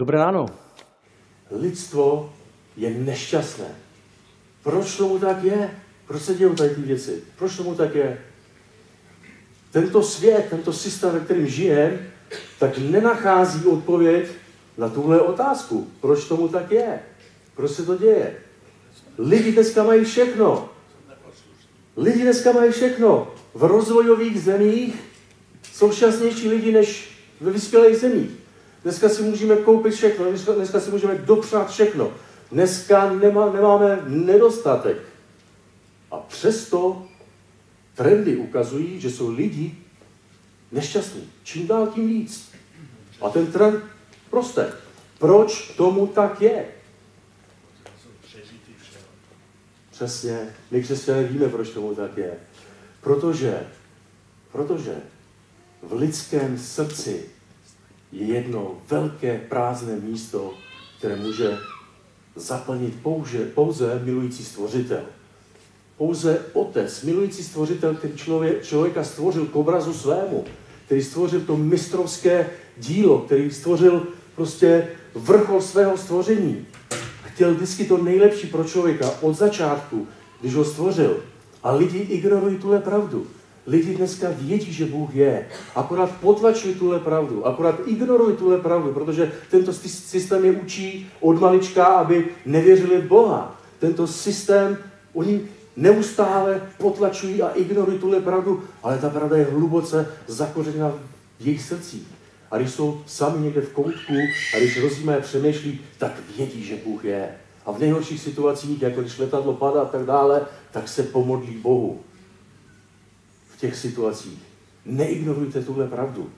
Dobré ráno. Lidstvo je nešťastné. Proč tomu tak je? Proč se dějí tady ty věci? Proč tomu tak je? Tento svět, tento systém, ve kterém žijeme, tak nenachází odpověď na tuhle otázku. Proč tomu tak je? Proč se to děje? Lidi dneska mají všechno. Lidi dneska mají všechno. V rozvojových zemích jsou šťastnější lidi než ve vyspělých zemích. Dneska si můžeme koupit všechno, dneska, dneska si můžeme dopřát všechno. Dneska nemá, nemáme nedostatek. A přesto trendy ukazují, že jsou lidi nešťastní. Čím dál tím víc. A ten trend roste. Proč tomu tak je? Přesně. My křesťané víme, proč tomu tak je. Protože, protože v lidském srdci je jedno velké prázdné místo, které může zaplnit pouze, pouze milující stvořitel. Pouze otec, milující stvořitel, který člověk, člověka stvořil k obrazu svému, který stvořil to mistrovské dílo, který stvořil prostě vrchol svého stvoření. Chtěl vždycky to nejlepší pro člověka od začátku, když ho stvořil. A lidi ignorují tuhle pravdu. Lidi dneska vědí, že Bůh je. Akorát potlačují tuhle pravdu. Akorát ignorují tuhle pravdu, protože tento systém je učí od malička, aby nevěřili v Boha. Tento systém, oni neustále potlačují a ignorují tuhle pravdu, ale ta pravda je hluboce zakořeněna v jejich srdcích. A když jsou sami někde v koutku a když rozjímají přemýšlí, tak vědí, že Bůh je. A v nejhorších situacích, jako když letadlo padá a tak dále, tak se pomodlí Bohu těch situacích. Neignorujte tuhle pravdu.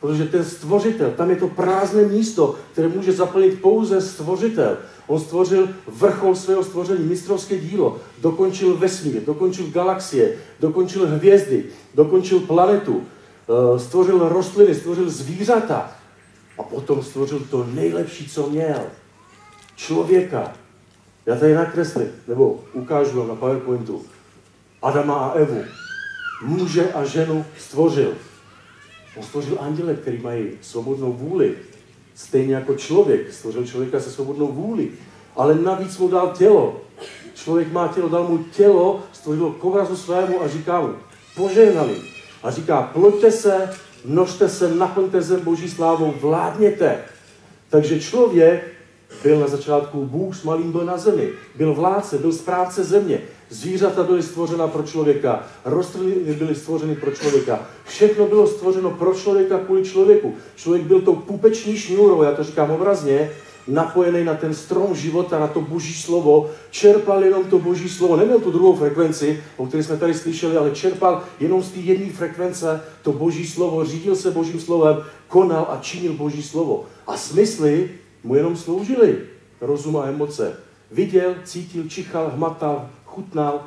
Protože ten stvořitel, tam je to prázdné místo, které může zaplnit pouze stvořitel. On stvořil vrchol svého stvoření, mistrovské dílo, dokončil vesmír, dokončil galaxie, dokončil hvězdy, dokončil planetu, eh, stvořil rostliny, stvořil zvířata a potom stvořil to nejlepší, co měl. Člověka. Já tady nakreslím, nebo ukážu vám na PowerPointu. Adama a Evu muže a ženu stvořil. On stvořil anděle, který mají svobodnou vůli. Stejně jako člověk. Stvořil člověka se svobodnou vůli. Ale navíc mu dal tělo. Člověk má tělo, dal mu tělo, stvořil k obrazu svému a říká mu, požehnali. A říká, ploďte se, množte se, naplňte zem boží slávou, vládněte. Takže člověk byl na začátku Bůh s malým byl na zemi. Byl vládce, byl správce země. Zvířata byly stvořena pro člověka, rostliny byly stvořeny pro člověka. Všechno bylo stvořeno pro člověka kvůli člověku. Člověk byl tou pupeční šňůrou, já to říkám obrazně, napojený na ten strom života, na to boží slovo, čerpal jenom to boží slovo. Neměl tu druhou frekvenci, o které jsme tady slyšeli, ale čerpal jenom z té jedné frekvence to boží slovo, řídil se božím slovem, konal a činil boží slovo. A smysly mu jenom sloužily. Rozum a emoce. Viděl, cítil, čichal, hmatal, chutnal,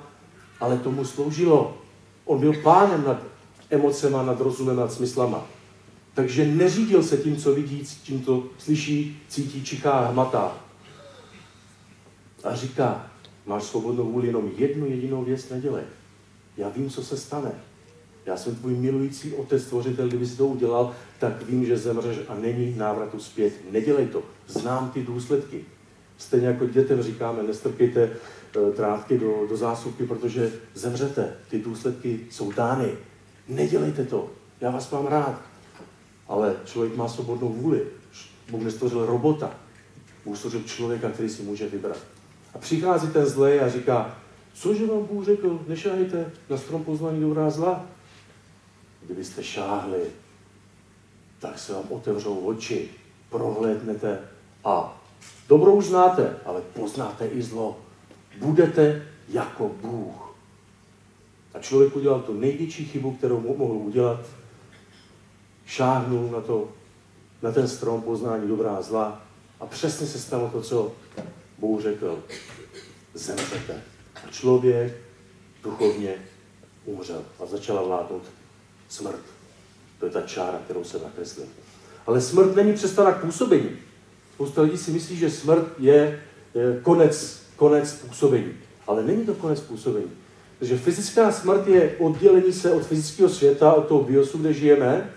ale tomu sloužilo. On byl pánem nad emocema, nad rozumem, nad smyslama. Takže neřídil se tím, co vidí, tím, co slyší, cítí, čichá a hmatá. A říká, máš svobodnou vůli jenom jednu jedinou věc nedělej. Já vím, co se stane. Já jsem tvůj milující otec, stvořitel, kdyby si to udělal, tak vím, že zemřeš a není návratu zpět. Nedělej to. Znám ty důsledky. Stejně jako dětem říkáme, nestrkejte Eh, trávky do, do zásuvky, protože zemřete. Ty důsledky jsou dány. Nedělejte to. Já vás mám rád. Ale člověk má svobodnou vůli. Bůh nestvořil robota. Bůh stvořil člověka, který si může vybrat. A přichází ten zlej a říká, cože vám Bůh řekl, nešahejte na strom poznání dobrá zla. Kdybyste šáhli, tak se vám otevřou oči, prohlédnete a dobro už znáte, ale poznáte i zlo budete jako Bůh. A člověk udělal tu největší chybu, kterou mohl udělat. Šáhnul na, to, na ten strom poznání dobrá a zla a přesně se stalo to, co Bůh řekl. Zemřete. A člověk duchovně umřel a začala vládnout smrt. To je ta čára, kterou se nakreslil. Ale smrt není přestana k působení. Spousta lidí si myslí, že smrt je, je konec konec působení. Ale není to konec působení. Takže fyzická smrt je oddělení se od fyzického světa, od toho biosu, kde žijeme,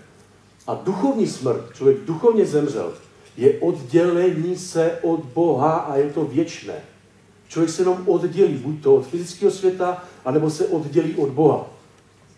a duchovní smrt, člověk duchovně zemřel, je oddělení se od Boha a je to věčné. Člověk se jenom oddělí, buď to od fyzického světa, anebo se oddělí od Boha.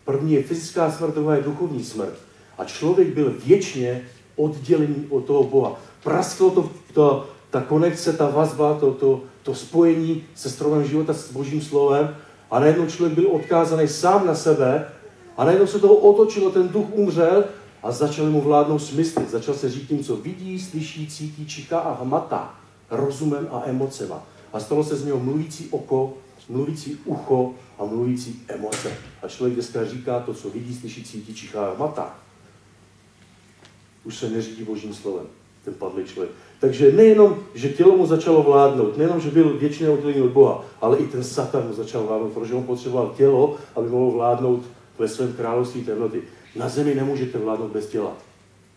První je fyzická smrt, druhá je duchovní smrt. A člověk byl věčně oddělený od toho Boha. Prasklo to, to ta konekce, ta vazba, to, to, to spojení se stromem života s Božím slovem a najednou člověk byl odkázaný sám na sebe a najednou se toho otočilo, ten duch umřel a začal mu vládnout smysly. Začal se říct tím, co vidí, slyší, cítí, čiká a hmatá rozumem a emocema. A stalo se z něho mluvící oko, mluvící ucho a mluvící emoce. A člověk dneska říká to, co vidí, slyší, cítí, čichá a hmatá. Už se neřídí božím slovem, ten padlý člověk. Takže nejenom, že tělo mu začalo vládnout, nejenom, že byl věčně oddělený od Boha, ale i ten Satan mu začal vládnout, protože on potřeboval tělo, aby mohl vládnout ve svém království temnoty. Na zemi nemůžete vládnout bez těla.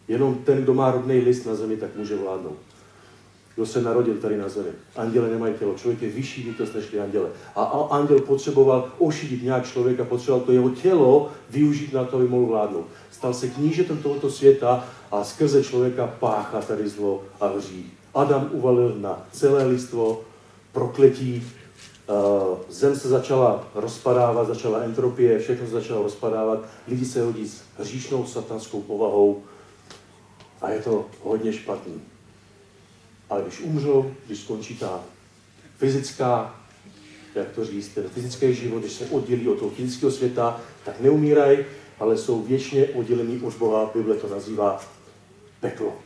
Jenom ten, kdo má rodný list na zemi, tak může vládnout. Kdo se narodil tady na zemi. Anděle nemají tělo. Člověk je vyšší bytost než ty anděle. A anděl potřeboval ošidit nějak člověka, potřeboval to jeho tělo využít na to, aby mohl vládnout. Stal se knížetem tohoto světa a skrze člověka páchá tady zlo a hří. Adam uvalil na celé listvo prokletí, zem se začala rozpadávat, začala entropie, všechno se začalo rozpadávat, lidi se hodí s hříšnou satanskou povahou a je to hodně špatný. Ale když umřou, když skončí ta fyzická, jak to říct, ten fyzický život, když se oddělí od toho fyzického světa, tak neumírají, ale jsou věčně oddělení od Boha. Bible to nazývá peklo.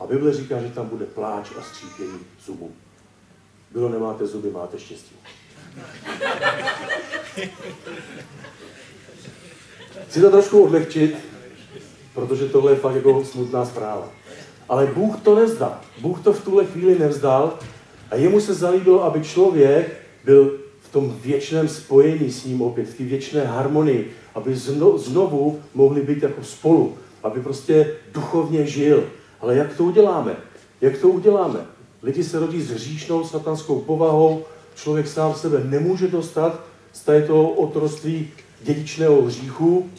A Bible říká, že tam bude pláč a skřípění zubů. Bylo nemáte zuby, máte štěstí. Chci to trošku odlehčit, protože tohle je fakt jako smutná zpráva. Ale Bůh to nezdal. Bůh to v tuhle chvíli nevzdal a jemu se zalíbilo, aby člověk byl v tom věčném spojení s ním opět, v té věčné harmonii, aby zno, znovu mohli být jako spolu, aby prostě duchovně žil. Ale jak to uděláme? Jak to uděláme? Lidi se rodí s hříšnou satanskou povahou, člověk sám sebe nemůže dostat z toho otroství dědičného hříchu.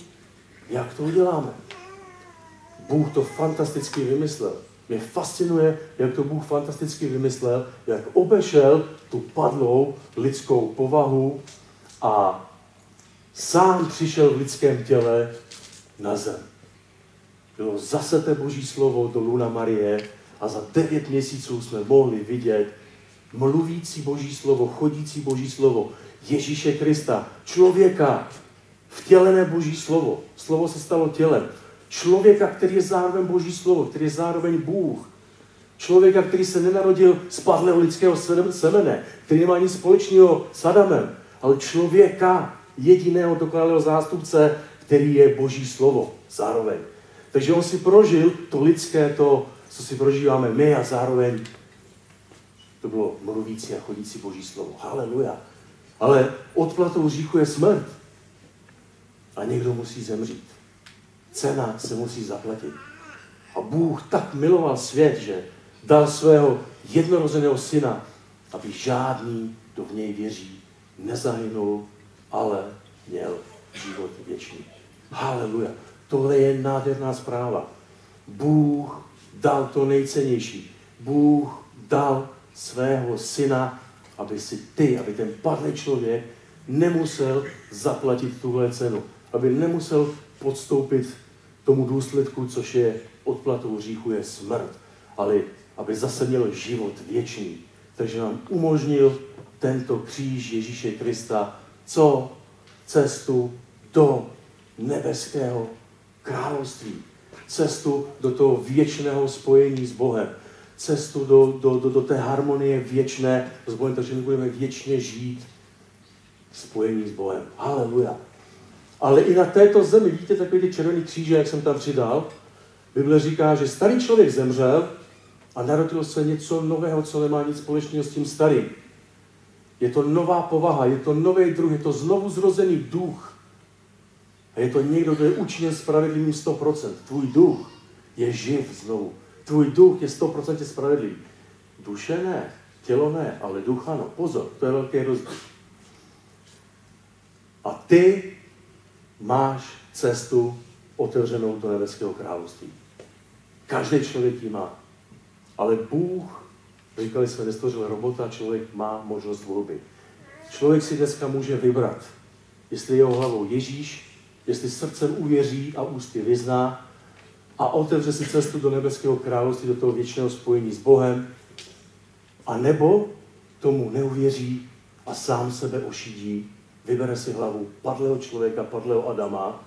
Jak to uděláme? Bůh to fantasticky vymyslel. Mě fascinuje, jak to Bůh fantasticky vymyslel, jak obešel tu padlou lidskou povahu a sám přišel v lidském těle na zem. Bylo zasete Boží slovo do Luna Marie a za devět měsíců jsme mohli vidět mluvící Boží slovo, chodící Boží slovo, Ježíše Krista, člověka, vtělené Boží slovo. Slovo se stalo tělem. Člověka, který je zároveň Boží slovo, který je zároveň Bůh. Člověka, který se nenarodil z padlého lidského semene, který nemá nic společného s Adamem, ale člověka, jediného dokonalého zástupce, který je Boží slovo zároveň. Takže on si prožil to lidské, to, co si prožíváme my a zároveň to bylo mluvící a chodící Boží slovo. Haleluja. Ale odplatou hříchu je smrt. A někdo musí zemřít. Cena se musí zaplatit. A Bůh tak miloval svět, že dal svého jednorozeného syna, aby žádný, kdo v něj věří, nezahynul, ale měl život věčný. Haleluja. Tohle je nádherná zpráva. Bůh dal to nejcennější. Bůh dal svého syna, aby si ty, aby ten padlý člověk nemusel zaplatit tuhle cenu. Aby nemusel podstoupit tomu důsledku, což je odplatou hříchu, je smrt. Ale aby zase měl život věčný. Takže nám umožnil tento kříž Ježíše Krista, co cestu do nebeského království. Cestu do toho věčného spojení s Bohem. Cestu do, do, do, do té harmonie věčné s Bohem, takže my budeme věčně žít spojení s Bohem. Haleluja. Ale i na této zemi, vidíte takový ty červený kříže, jak jsem tam přidal? Bible říká, že starý člověk zemřel a narodilo se něco nového, co nemá nic společného s tím starým. Je to nová povaha, je to nový druh, je to znovu zrozený duch. A je to někdo, kdo je účinně spravedlivým 100%. Tvůj duch je živ znovu. Tvůj duch je 100% spravedlivý. Duše ne, tělo ne, ale duch ano. Pozor, to je velký rozdíl. A ty máš cestu otevřenou do nebeského království. Každý člověk ji má. Ale Bůh, říkali jsme, nestvořil robota, člověk má možnost volby. Člověk si dneska může vybrat, jestli jeho hlavou Ježíš, jestli srdcem uvěří a ústy vyzná a otevře si cestu do nebeského království, do toho věčného spojení s Bohem, a nebo tomu neuvěří a sám sebe ošidí, vybere si hlavu padlého člověka, padlého Adama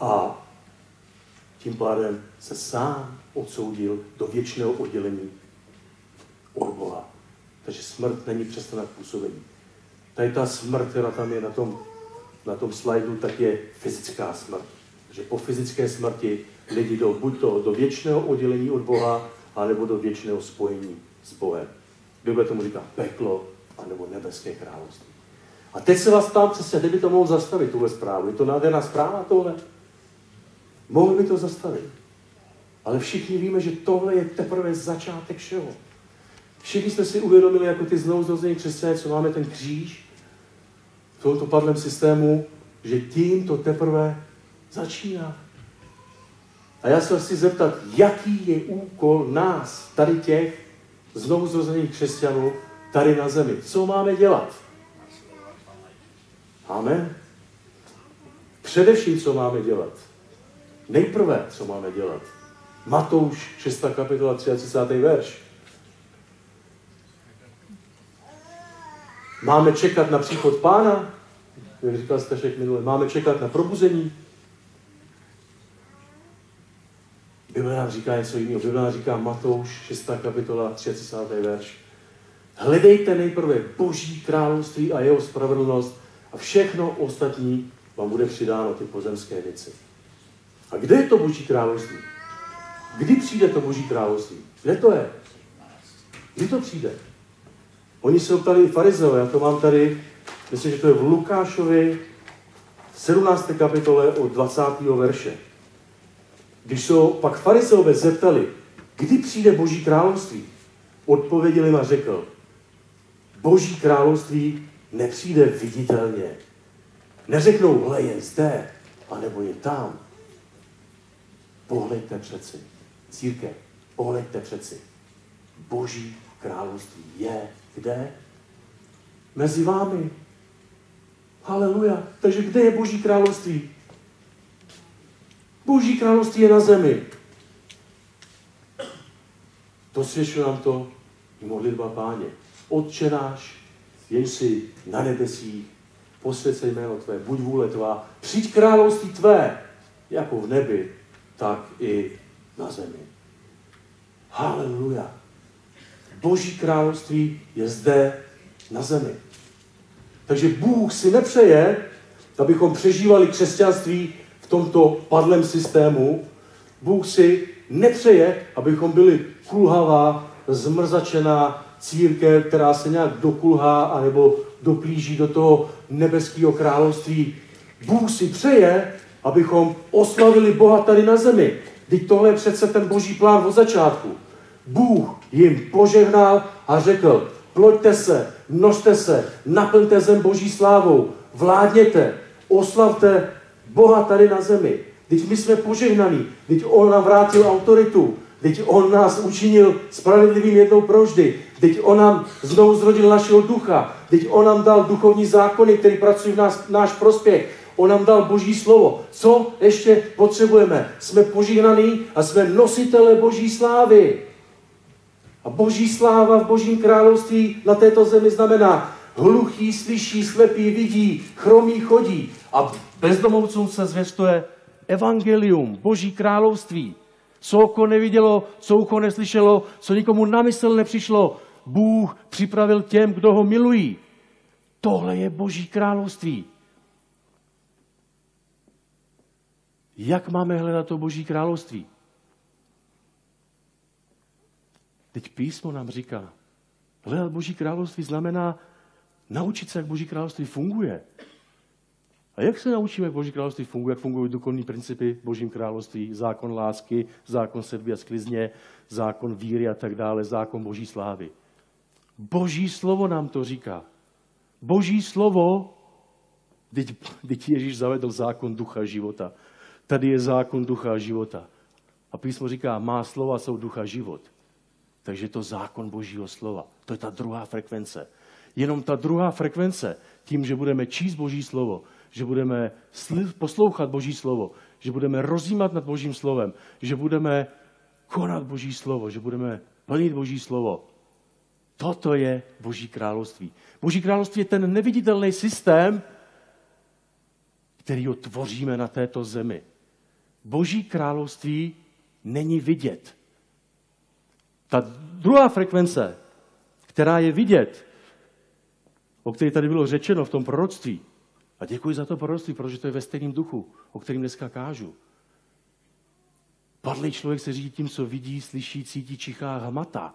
a tím pádem se sám odsoudil do věčného oddělení od Boha. Takže smrt není přestanak působení. Tady ta smrt, která tam je na tom, na tom slajdu, tak je fyzická smrt. Takže po fyzické smrti lidi jdou buď to do věčného oddělení od Boha, anebo do věčného spojení s Bohem. Bible tomu říká peklo, anebo nebeské království. A teď se vás ptám přesně, kdyby to mohl zastavit, tuhle zprávu. Je to nádherná zpráva tohle? Mohl by to zastavit. Ale všichni víme, že tohle je teprve začátek všeho. Všichni jsme si uvědomili, jako ty znovu křesťané, co máme ten kříž v tomto padlém systému, že tím to teprve začíná. A já se chci zeptat, jaký je úkol nás, tady těch znovu zrozených křesťanů, tady na zemi. Co máme dělat? Amen. Především, co máme dělat. Nejprve, co máme dělat. Matouš, 6. kapitola, 33. verš. Máme čekat na příchod pána, jak říkal Stašek minule, máme čekat na probuzení. Bible nám říká něco jiného. Bible nám říká Matouš, 6. kapitola, 30. verš. Hledejte nejprve Boží království a jeho spravedlnost a všechno ostatní vám bude přidáno, ty pozemské věci. A kde je to Boží království? Kdy přijde to Boží království? Kde to je? Kdy to přijde? Oni se ptali farizeové, já to mám tady, myslím, že to je v Lukášovi v 17. kapitole od 20. verše. Když se pak farizeové zeptali, kdy přijde Boží království, odpověděl jim a řekl, Boží království nepřijde viditelně. Neřeknou, hle, je zde, anebo je tam. Pohleďte přeci. Církev, pohleďte přeci. Boží království je kde? Mezi vámi. Haleluja. Takže kde je Boží království? Boží království je na zemi. To svědčuje nám to i modlitba páně. Otče náš, jen si na nebesích, posvěcej jméno Tvé, buď vůle Tvá, přijď království Tvé, jako v nebi, tak i na zemi. Haleluja. Boží království je zde na zemi. Takže Bůh si nepřeje, abychom přežívali křesťanství v tomto padlém systému. Bůh si nepřeje, abychom byli kulhavá, zmrzačená církev, která se nějak dokulhá anebo doplíží do toho nebeského království. Bůh si přeje, abychom oslavili Boha tady na zemi. Teď tohle je přece ten boží plán od začátku. Bůh jim požehnal a řekl, ploďte se, množte se, naplňte zem boží slávou, vládněte, oslavte Boha tady na zemi. Teď my jsme požehnaní, teď On nám vrátil autoritu, teď On nás učinil spravedlivým jednou proždy, teď On nám znovu zrodil našeho ducha, teď On nám dal duchovní zákony, který pracují v nás, náš prospěch, On nám dal Boží slovo. Co ještě potřebujeme? Jsme požehnaní a jsme nositele Boží slávy. A boží sláva v božím království na této zemi znamená hluchý slyší, slepý vidí, chromý chodí. A bezdomovcům se zvěstuje evangelium, boží království. Co oko nevidělo, co ucho neslyšelo, co nikomu na mysl nepřišlo, Bůh připravil těm, kdo ho milují. Tohle je boží království. Jak máme hledat to boží království? Teď písmo nám říká, hledat Boží království znamená naučit se, jak Boží království funguje. A jak se naučíme, jak Boží království funguje, jak fungují duchovní principy Božím království, zákon lásky, zákon sedby a sklizně, zákon víry a tak dále, zákon Boží slávy. Boží slovo nám to říká. Boží slovo, teď, teď Ježíš zavedl zákon ducha života. Tady je zákon ducha života. A písmo říká, má slova jsou ducha život. Takže to zákon Božího slova. To je ta druhá frekvence. Jenom ta druhá frekvence, tím, že budeme číst Boží slovo, že budeme poslouchat Boží slovo, že budeme rozjímat nad Božím slovem, že budeme konat Boží slovo, že budeme plnit Boží slovo. Toto je Boží království. Boží království je ten neviditelný systém, který ho tvoříme na této zemi. Boží království není vidět. Ta druhá frekvence, která je vidět, o které tady bylo řečeno v tom proroctví, a děkuji za to proroctví, protože to je ve stejném duchu, o kterém dneska kážu. Padlý člověk se řídí tím, co vidí, slyší, cítí, čichá, hmatá.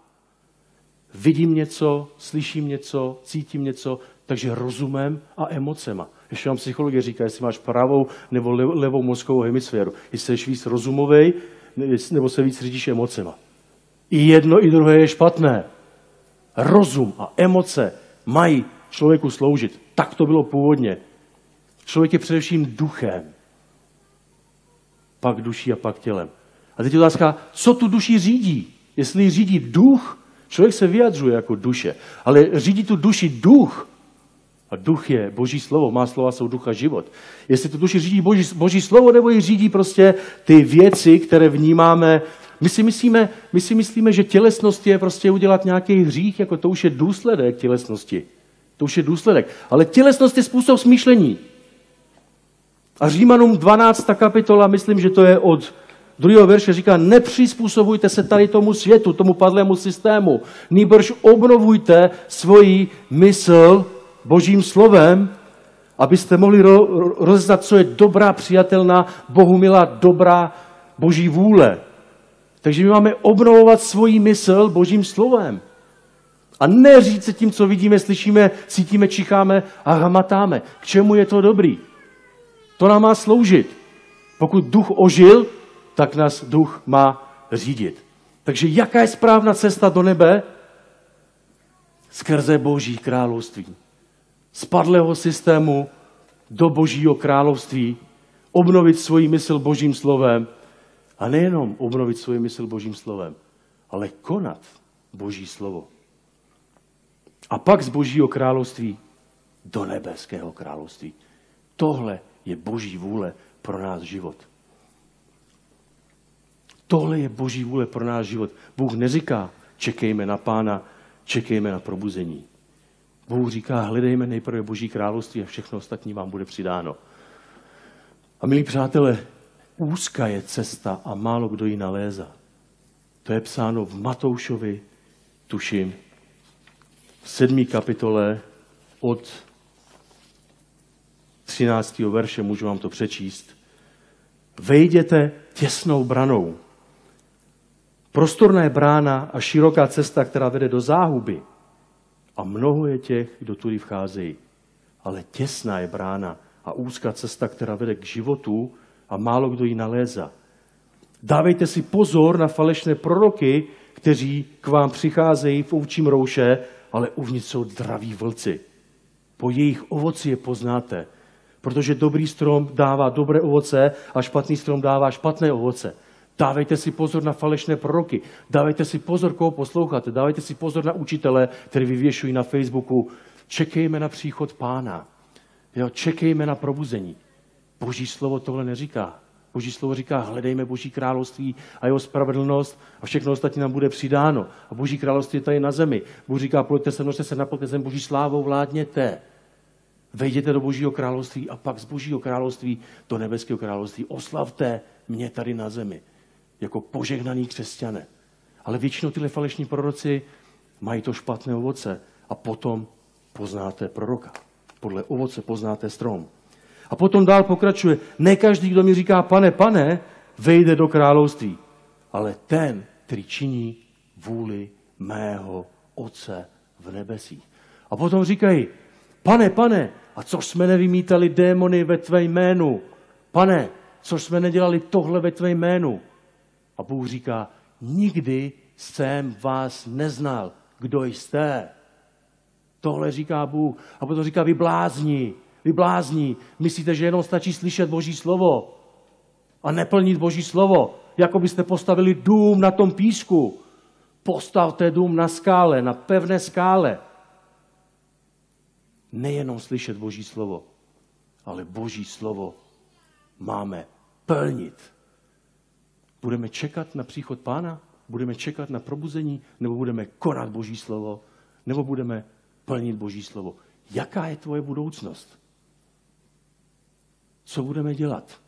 Vidím něco, slyším něco, cítím něco, takže rozumem a emocema. Ještě vám psychologie říká, jestli máš pravou nebo levou mozkovou hemisféru. Jestli jsi víc rozumový, nebo se víc řídíš emocema. I jedno, i druhé je špatné. Rozum a emoce mají člověku sloužit. Tak to bylo původně. Člověk je především duchem. Pak duší a pak tělem. A teď je otázka, co tu duši řídí? Jestli řídí duch, člověk se vyjadřuje jako duše, ale řídí tu duši duch, a duch je boží slovo, má slova jsou ducha život. Jestli tu duši řídí boží, boží slovo, nebo ji řídí prostě ty věci, které vnímáme. My si, myslíme, my si myslíme, že tělesnost je prostě udělat nějaký hřích, jako to už je důsledek tělesnosti. To už je důsledek. Ale tělesnost je způsob smýšlení. A Římanům 12. kapitola, myslím, že to je od druhého verše, říká, nepřizpůsobujte se tady tomu světu, tomu padlému systému. Nýbrž obnovujte svoji mysl božím slovem, abyste mohli ro, rozeznat, co je dobrá, přijatelná, Bohu milá, dobrá boží vůle. Takže my máme obnovovat svoji mysl božím slovem. A neříct se tím, co vidíme, slyšíme, cítíme, čicháme a hmatáme. K čemu je to dobrý? To nám má sloužit. Pokud duch ožil, tak nás duch má řídit. Takže jaká je správná cesta do nebe? Skrze Boží království. Z padlého systému do Božího království, obnovit svoji mysl Božím slovem a nejenom obnovit svoji mysl Božím slovem, ale konat Boží slovo. A pak z Božího království do nebeského království. Tohle je Boží vůle pro nás život. Tohle je Boží vůle pro náš život. Bůh neříká, čekejme na Pána, čekejme na probuzení. Bůh říká, hledejme nejprve Boží království a všechno ostatní vám bude přidáno. A milí přátelé, úzká je cesta a málo kdo ji nalézá. To je psáno v Matoušovi, tuším, v sedmý kapitole od 13. verše, můžu vám to přečíst. Vejděte těsnou branou. Prostorná je brána a široká cesta, která vede do záhuby. A mnoho je těch, kdo tudy vcházejí. Ale těsná je brána a úzká cesta, která vede k životu a málo kdo ji nalézá. Dávejte si pozor na falešné proroky, kteří k vám přicházejí v ovčím rouše, ale uvnitř jsou draví vlci. Po jejich ovoci je poznáte, protože dobrý strom dává dobré ovoce a špatný strom dává špatné ovoce. Dávejte si pozor na falešné proroky. Dávejte si pozor, koho posloucháte. Dávejte si pozor na učitele, které vyvěšují na Facebooku. Čekejme na příchod pána. Jo, čekejme na probuzení. Boží slovo tohle neříká. Boží slovo říká, hledejme Boží království a jeho spravedlnost a všechno ostatní nám bude přidáno. A Boží království je tady na zemi. Bůh říká, pojďte se, množte se, naplňte zem Boží slávou, vládněte. Vejděte do Božího království a pak z Božího království do nebeského království. Oslavte mě tady na zemi jako požehnaný křesťané. Ale většinou tyhle falešní proroci mají to špatné ovoce a potom poznáte proroka. Podle ovoce poznáte strom. A potom dál pokračuje. Ne každý, kdo mi říká, pane, pane, vejde do království, ale ten, který činí vůli mého Otce v nebesích. A potom říkají, pane, pane, a co jsme nevymítali démony ve tvé jménu? Pane, co jsme nedělali tohle ve tvé jménu? A Bůh říká, nikdy jsem vás neznal. Kdo jste? Tohle říká Bůh. A potom říká, vy blázni, vy blázni. Myslíte, že jenom stačí slyšet Boží slovo a neplnit Boží slovo? Jako byste postavili dům na tom písku. Postavte dům na skále, na pevné skále. Nejenom slyšet Boží slovo, ale Boží slovo máme plnit. Budeme čekat na příchod pána? Budeme čekat na probuzení? Nebo budeme konat Boží slovo? Nebo budeme plnit Boží slovo? Jaká je tvoje budoucnost? Co budeme dělat?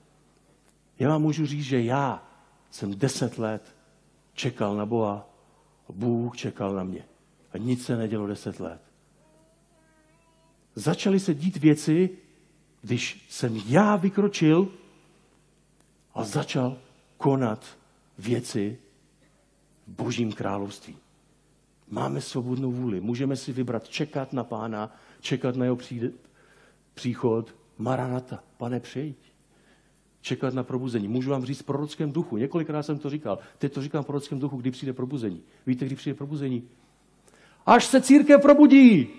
Já vám můžu říct, že já jsem deset let čekal na Boha, Bůh čekal na mě. A nic se nedělo deset let. Začaly se dít věci, když jsem já vykročil a začal konat věci v Božím království. Máme svobodnou vůli, můžeme si vybrat čekat na pána, čekat na jeho příchod, maranata, pane přijď. Čekat na probuzení. Můžu vám říct prorockém duchu. Několikrát jsem to říkal. Teď to říkám prorockém duchu, kdy přijde probuzení. Víte, kdy přijde probuzení? Až se církev probudí.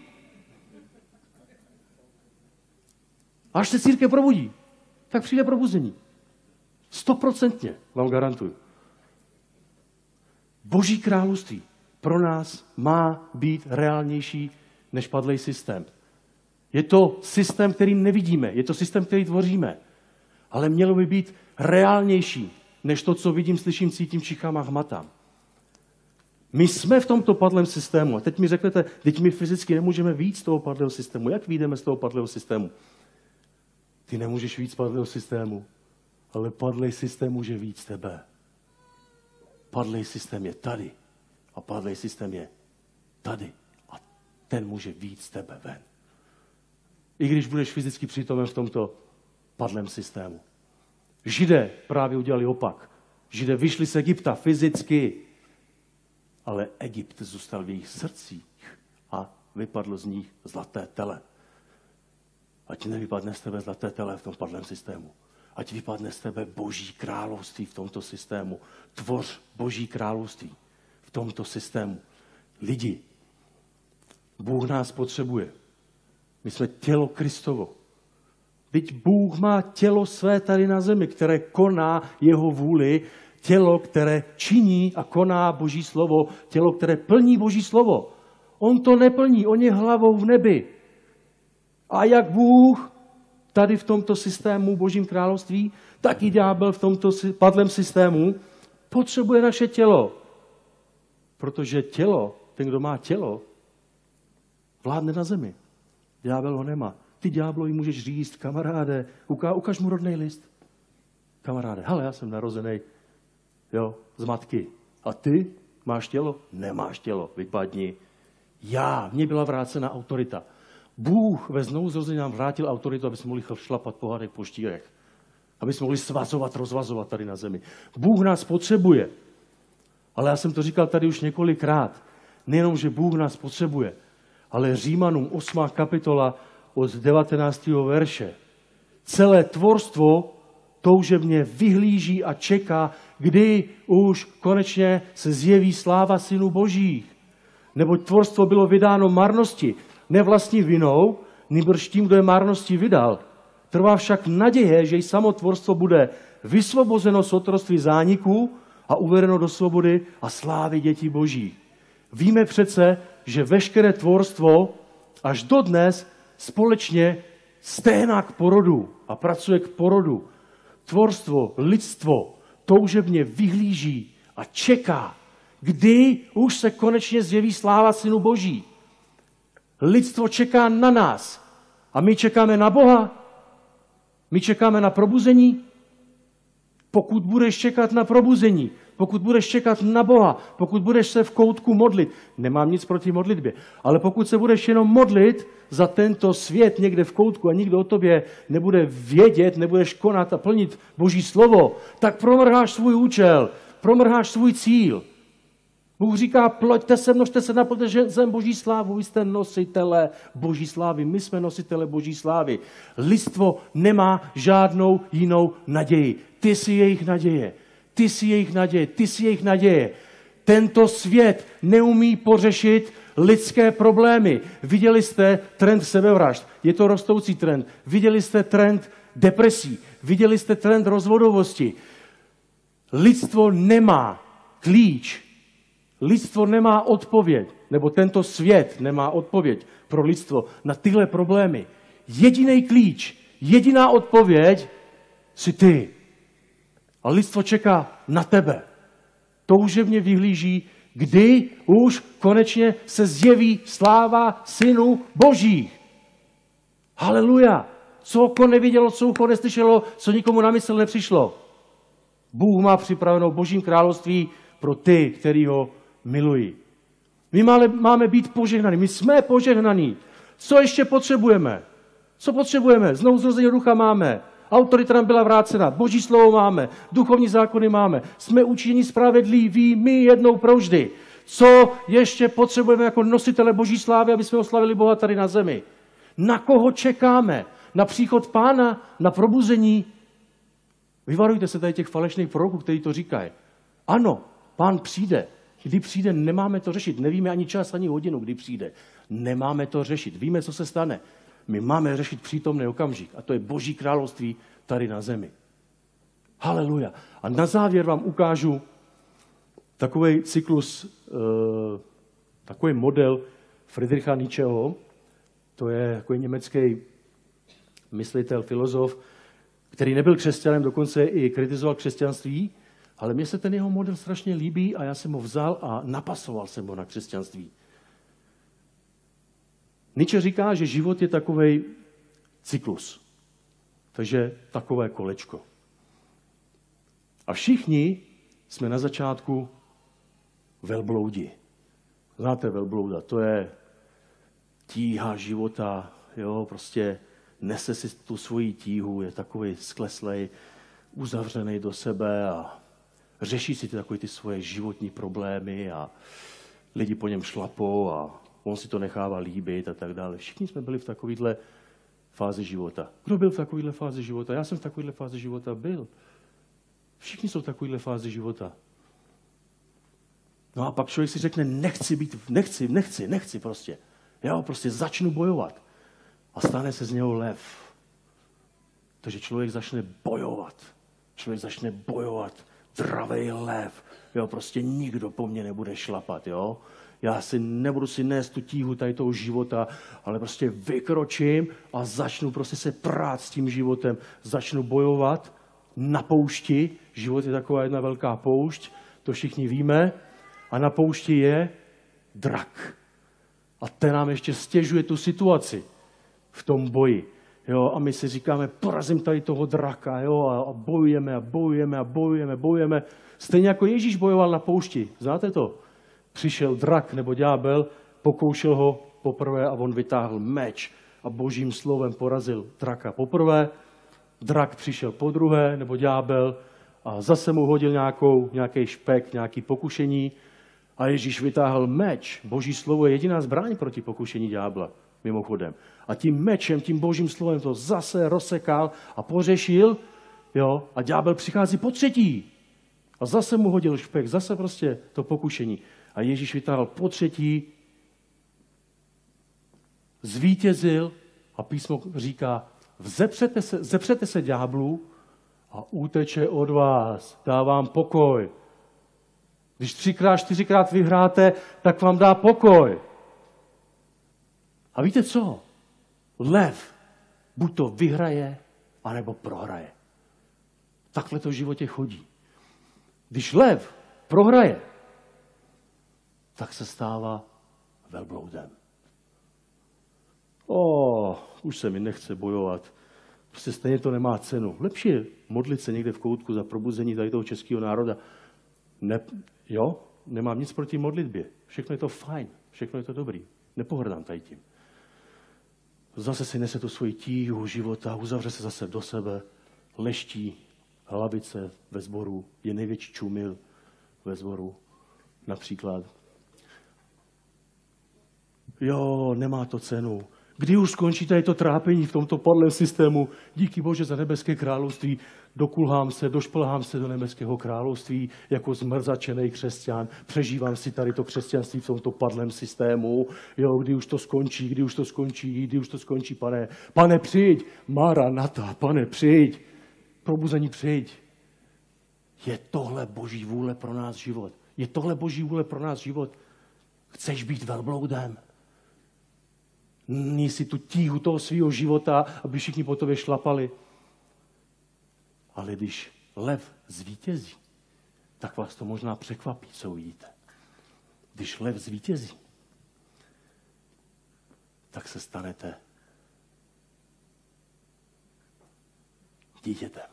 Až se církev probudí, tak přijde probuzení. Stoprocentně vám garantuju. Boží království pro nás má být reálnější než padlej systém. Je to systém, který nevidíme, je to systém, který tvoříme, ale mělo by být reálnější než to, co vidím, slyším, cítím, čichám a hmatám. My jsme v tomto padlém systému. A teď mi řeknete, teď my fyzicky nemůžeme víc z toho padlého systému. Jak vyjdeme z toho padlého systému? Ty nemůžeš víc padlého systému, ale padlý systém může víc tebe. Padlý systém je tady a padlý systém je tady a ten může víc tebe ven. I když budeš fyzicky přítomen v tomto padlém systému. Židé právě udělali opak. Židé vyšli z Egypta fyzicky, ale Egypt zůstal v jejich srdcích a vypadlo z nich zlaté tele. Ať nevypadne z tebe zlaté tele v tom padlém systému. Ať vypadne z tebe boží království v tomto systému. Tvoř boží království v tomto systému. Lidi, Bůh nás potřebuje. My jsme tělo Kristovo. Teď Bůh má tělo své tady na zemi, které koná jeho vůli, tělo, které činí a koná Boží slovo, tělo, které plní Boží slovo. On to neplní, on je hlavou v nebi. A jak Bůh tady v tomto systému Božím království, tak i ďábel v tomto padlém systému potřebuje naše tělo. Protože tělo, ten, kdo má tělo, vládne na zemi. Ďábel ho nemá. Ty ďáblovi můžeš říct, kamaráde, uka, ukaž mu rodný list. Kamaráde, hele, já jsem narozený jo, z matky. A ty máš tělo? Nemáš tělo, vypadni. Já, mně byla vrácena autorita. Bůh ve znovuzrození nám vrátil autoritu, aby jsme mohli šlapat po hadech, po štírech. Aby jsme mohli svazovat, rozvazovat tady na zemi. Bůh nás potřebuje. Ale já jsem to říkal tady už několikrát. Nejenom, že Bůh nás potřebuje, ale Římanům 8. kapitola od 19. verše. Celé tvorstvo toužebně vyhlíží a čeká, kdy už konečně se zjeví sláva synů božích. Neboť tvorstvo bylo vydáno marnosti, ne vlastní vinou, nýbrž tím, kdo je márnosti vydal. Trvá však naděje, že i samotvorstvo bude vysvobozeno z otroství zániku a uvedeno do svobody a slávy dětí boží. Víme přece, že veškeré tvorstvo až dodnes společně stéhná k porodu a pracuje k porodu. Tvorstvo, lidstvo toužebně vyhlíží a čeká, kdy už se konečně zjeví sláva Synu Boží. Lidstvo čeká na nás. A my čekáme na Boha. My čekáme na probuzení. Pokud budeš čekat na probuzení, pokud budeš čekat na Boha, pokud budeš se v koutku modlit, nemám nic proti modlitbě, ale pokud se budeš jenom modlit za tento svět někde v koutku a nikdo o tobě nebude vědět, nebudeš konat a plnit Boží slovo, tak promrháš svůj účel, promrháš svůj cíl. Bůh říká, ploďte se, množte se, naplňte zem Boží slávu, vy jste nositele Boží slávy, my jsme nositele Boží slávy. Listvo nemá žádnou jinou naději. Ty jsi jejich naděje. Ty jsi jejich naděje, ty jsi jejich naděje. Tento svět neumí pořešit lidské problémy. Viděli jste trend sebevražd, je to rostoucí trend. Viděli jste trend depresí, viděli jste trend rozvodovosti. Lidstvo nemá klíč Lidstvo nemá odpověď, nebo tento svět nemá odpověď pro lidstvo na tyhle problémy. Jediný klíč, jediná odpověď si ty. A lidstvo čeká na tebe. Toužebně vyhlíží, kdy už konečně se zjeví sláva synů božích. Haleluja. Co oko nevidělo, co ucho neslyšelo, co nikomu na mysl nepřišlo. Bůh má připravenou božím království pro ty, který ho milují. My máme, máme být požehnaní. My jsme požehnaní. Co ještě potřebujeme? Co potřebujeme? Znovu zrození ducha máme. Autorita nám byla vrácena. Boží slovo máme. Duchovní zákony máme. Jsme učiněni spravedliví my jednou provždy. Co ještě potřebujeme jako nositele Boží slávy, aby jsme oslavili Boha tady na zemi? Na koho čekáme? Na příchod pána? Na probuzení? Vyvarujte se tady těch falešných proroků, kteří to říkají. Ano, pán přijde. Kdy přijde, nemáme to řešit. Nevíme ani čas, ani hodinu, kdy přijde. Nemáme to řešit. Víme, co se stane. My máme řešit přítomný okamžik. A to je Boží království tady na zemi. Haleluja. A na závěr vám ukážu takový cyklus, uh, takový model Friedricha Nietzscheho. To je takový německý myslitel, filozof, který nebyl křesťanem, dokonce i kritizoval křesťanství, ale mně se ten jeho model strašně líbí a já jsem ho vzal a napasoval jsem ho na křesťanství. Nietzsche říká, že život je takový cyklus. Takže takové kolečko. A všichni jsme na začátku velbloudi. Znáte velblouda, to je tíha života, jo, prostě nese si tu svoji tíhu, je takový skleslej, uzavřený do sebe a řeší si ty takové ty svoje životní problémy a lidi po něm šlapou a on si to nechává líbit a tak dále. Všichni jsme byli v takovéhle fázi života. Kdo byl v takovéhle fázi života? Já jsem v takovéhle fázi života byl. Všichni jsou v takovéhle fázi života. No a pak člověk si řekne, nechci být, nechci, nechci, nechci prostě. Já prostě začnu bojovat. A stane se z něho lev. Takže člověk začne bojovat. Člověk začne bojovat. Dravej lev. Jo, prostě nikdo po mně nebude šlapat, jo. Já si nebudu si nést tu tíhu tady toho života, ale prostě vykročím a začnu prostě se prát s tím životem. Začnu bojovat na poušti. Život je taková jedna velká poušť, to všichni víme. A na poušti je drak. A ten nám ještě stěžuje tu situaci v tom boji. Jo, a my si říkáme, porazím tady toho draka, jo, a, bojujeme a bojujeme a bojujeme, bojujeme. Stejně jako Ježíš bojoval na poušti. Znáte to? Přišel drak nebo ďábel, pokoušel ho poprvé a on vytáhl meč a božím slovem porazil draka poprvé. Drak přišel po druhé, nebo ďábel, a zase mu hodil nějakou, nějaký špek, nějaký pokušení. A Ježíš vytáhl meč. Boží slovo je jediná zbraň proti pokušení ďábla, mimochodem. A tím mečem, tím božím slovem to zase rozsekal a pořešil, jo, a ďábel přichází po třetí. A zase mu hodil špek, zase prostě to pokušení. A Ježíš vytáhl po třetí, zvítězil a písmo říká, vzepřete se, zepřete se ďáblu a úteče od vás, dávám pokoj. Když třikrát, čtyřikrát vyhráte, tak vám dá pokoj. A víte co? Lev buď to vyhraje, anebo prohraje. Takhle to v životě chodí. Když lev prohraje, tak se stává velbloudem. O, už se mi nechce bojovat. Prostě stejně to nemá cenu. Lepší je modlit se někde v koutku za probuzení tady toho českého národa. Ne, jo, nemám nic proti modlitbě. Všechno je to fajn, všechno je to dobrý. Nepohrdám tady tím. Zase si nese tu svoji tíhu života, uzavře se zase do sebe, leští hlavice ve zboru, je největší čumil ve zboru například jo, nemá to cenu. Kdy už skončí tady to trápení v tomto padlém systému? Díky Bože za nebeské království. Dokulhám se, došplhám se do nebeského království jako zmrzačený křesťan. Přežívám si tady to křesťanství v tomto padlém systému. Jo, kdy už to skončí, kdy už to skončí, kdy už to skončí, pane. Pane, přijď. Nata, pane, přijď. Probuzení přijď. Je tohle boží vůle pro nás život? Je tohle boží vůle pro nás život? Chceš být velbloudem? Si tu tíhu toho svého života, aby všichni po tobě šlapali. Ale když lev zvítězí, tak vás to možná překvapí, co uvidíte. Když lev zvítězí, tak se stanete dítětem.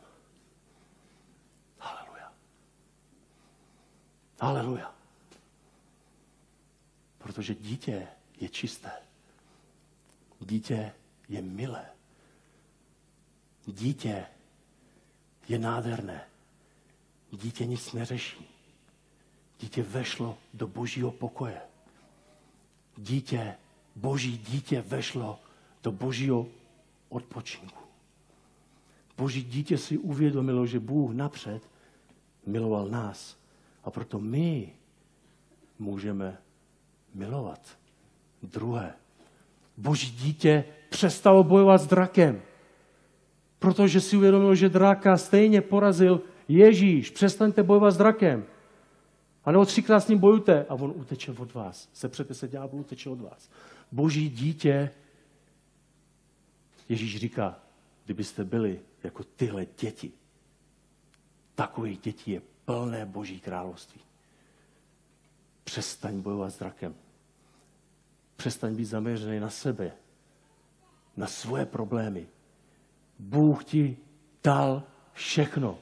Haleluja. Haleluja. Protože dítě je čisté. Dítě je milé. Dítě je nádherné. Dítě nic neřeší. Dítě vešlo do božího pokoje. Dítě, boží dítě vešlo do božího odpočinku. Boží dítě si uvědomilo, že Bůh napřed miloval nás. A proto my můžeme milovat druhé. Boží dítě přestalo bojovat s drakem, protože si uvědomilo, že draka stejně porazil Ježíš. Přestaňte bojovat s drakem. A nebo třikrát s ním bojujte a on uteče od vás. Sepřete se ďáblu, uteče od vás. Boží dítě, Ježíš říká, kdybyste byli jako tyhle děti, takových dětí je plné Boží království. Přestaň bojovat s drakem. Přestaň být zaměřený na sebe, na svoje problémy. Bůh ti dal všechno.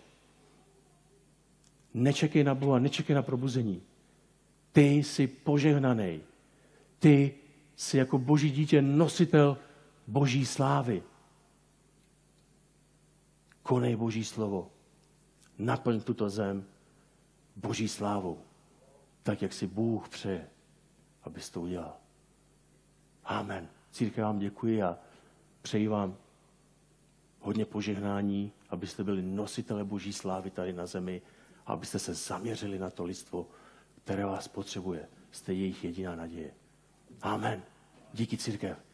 Nečekej na Boha, nečekej na probuzení. Ty jsi požehnaný. Ty jsi jako boží dítě nositel boží slávy. Konej boží slovo. Naplň tuto zem boží slávou. Tak, jak si Bůh přeje, abys to udělal. Amen. Církev vám děkuji a přeji vám hodně požehnání, abyste byli nositele boží slávy tady na zemi a abyste se zaměřili na to lidstvo, které vás potřebuje. Jste jejich jediná naděje. Amen. Díky církev.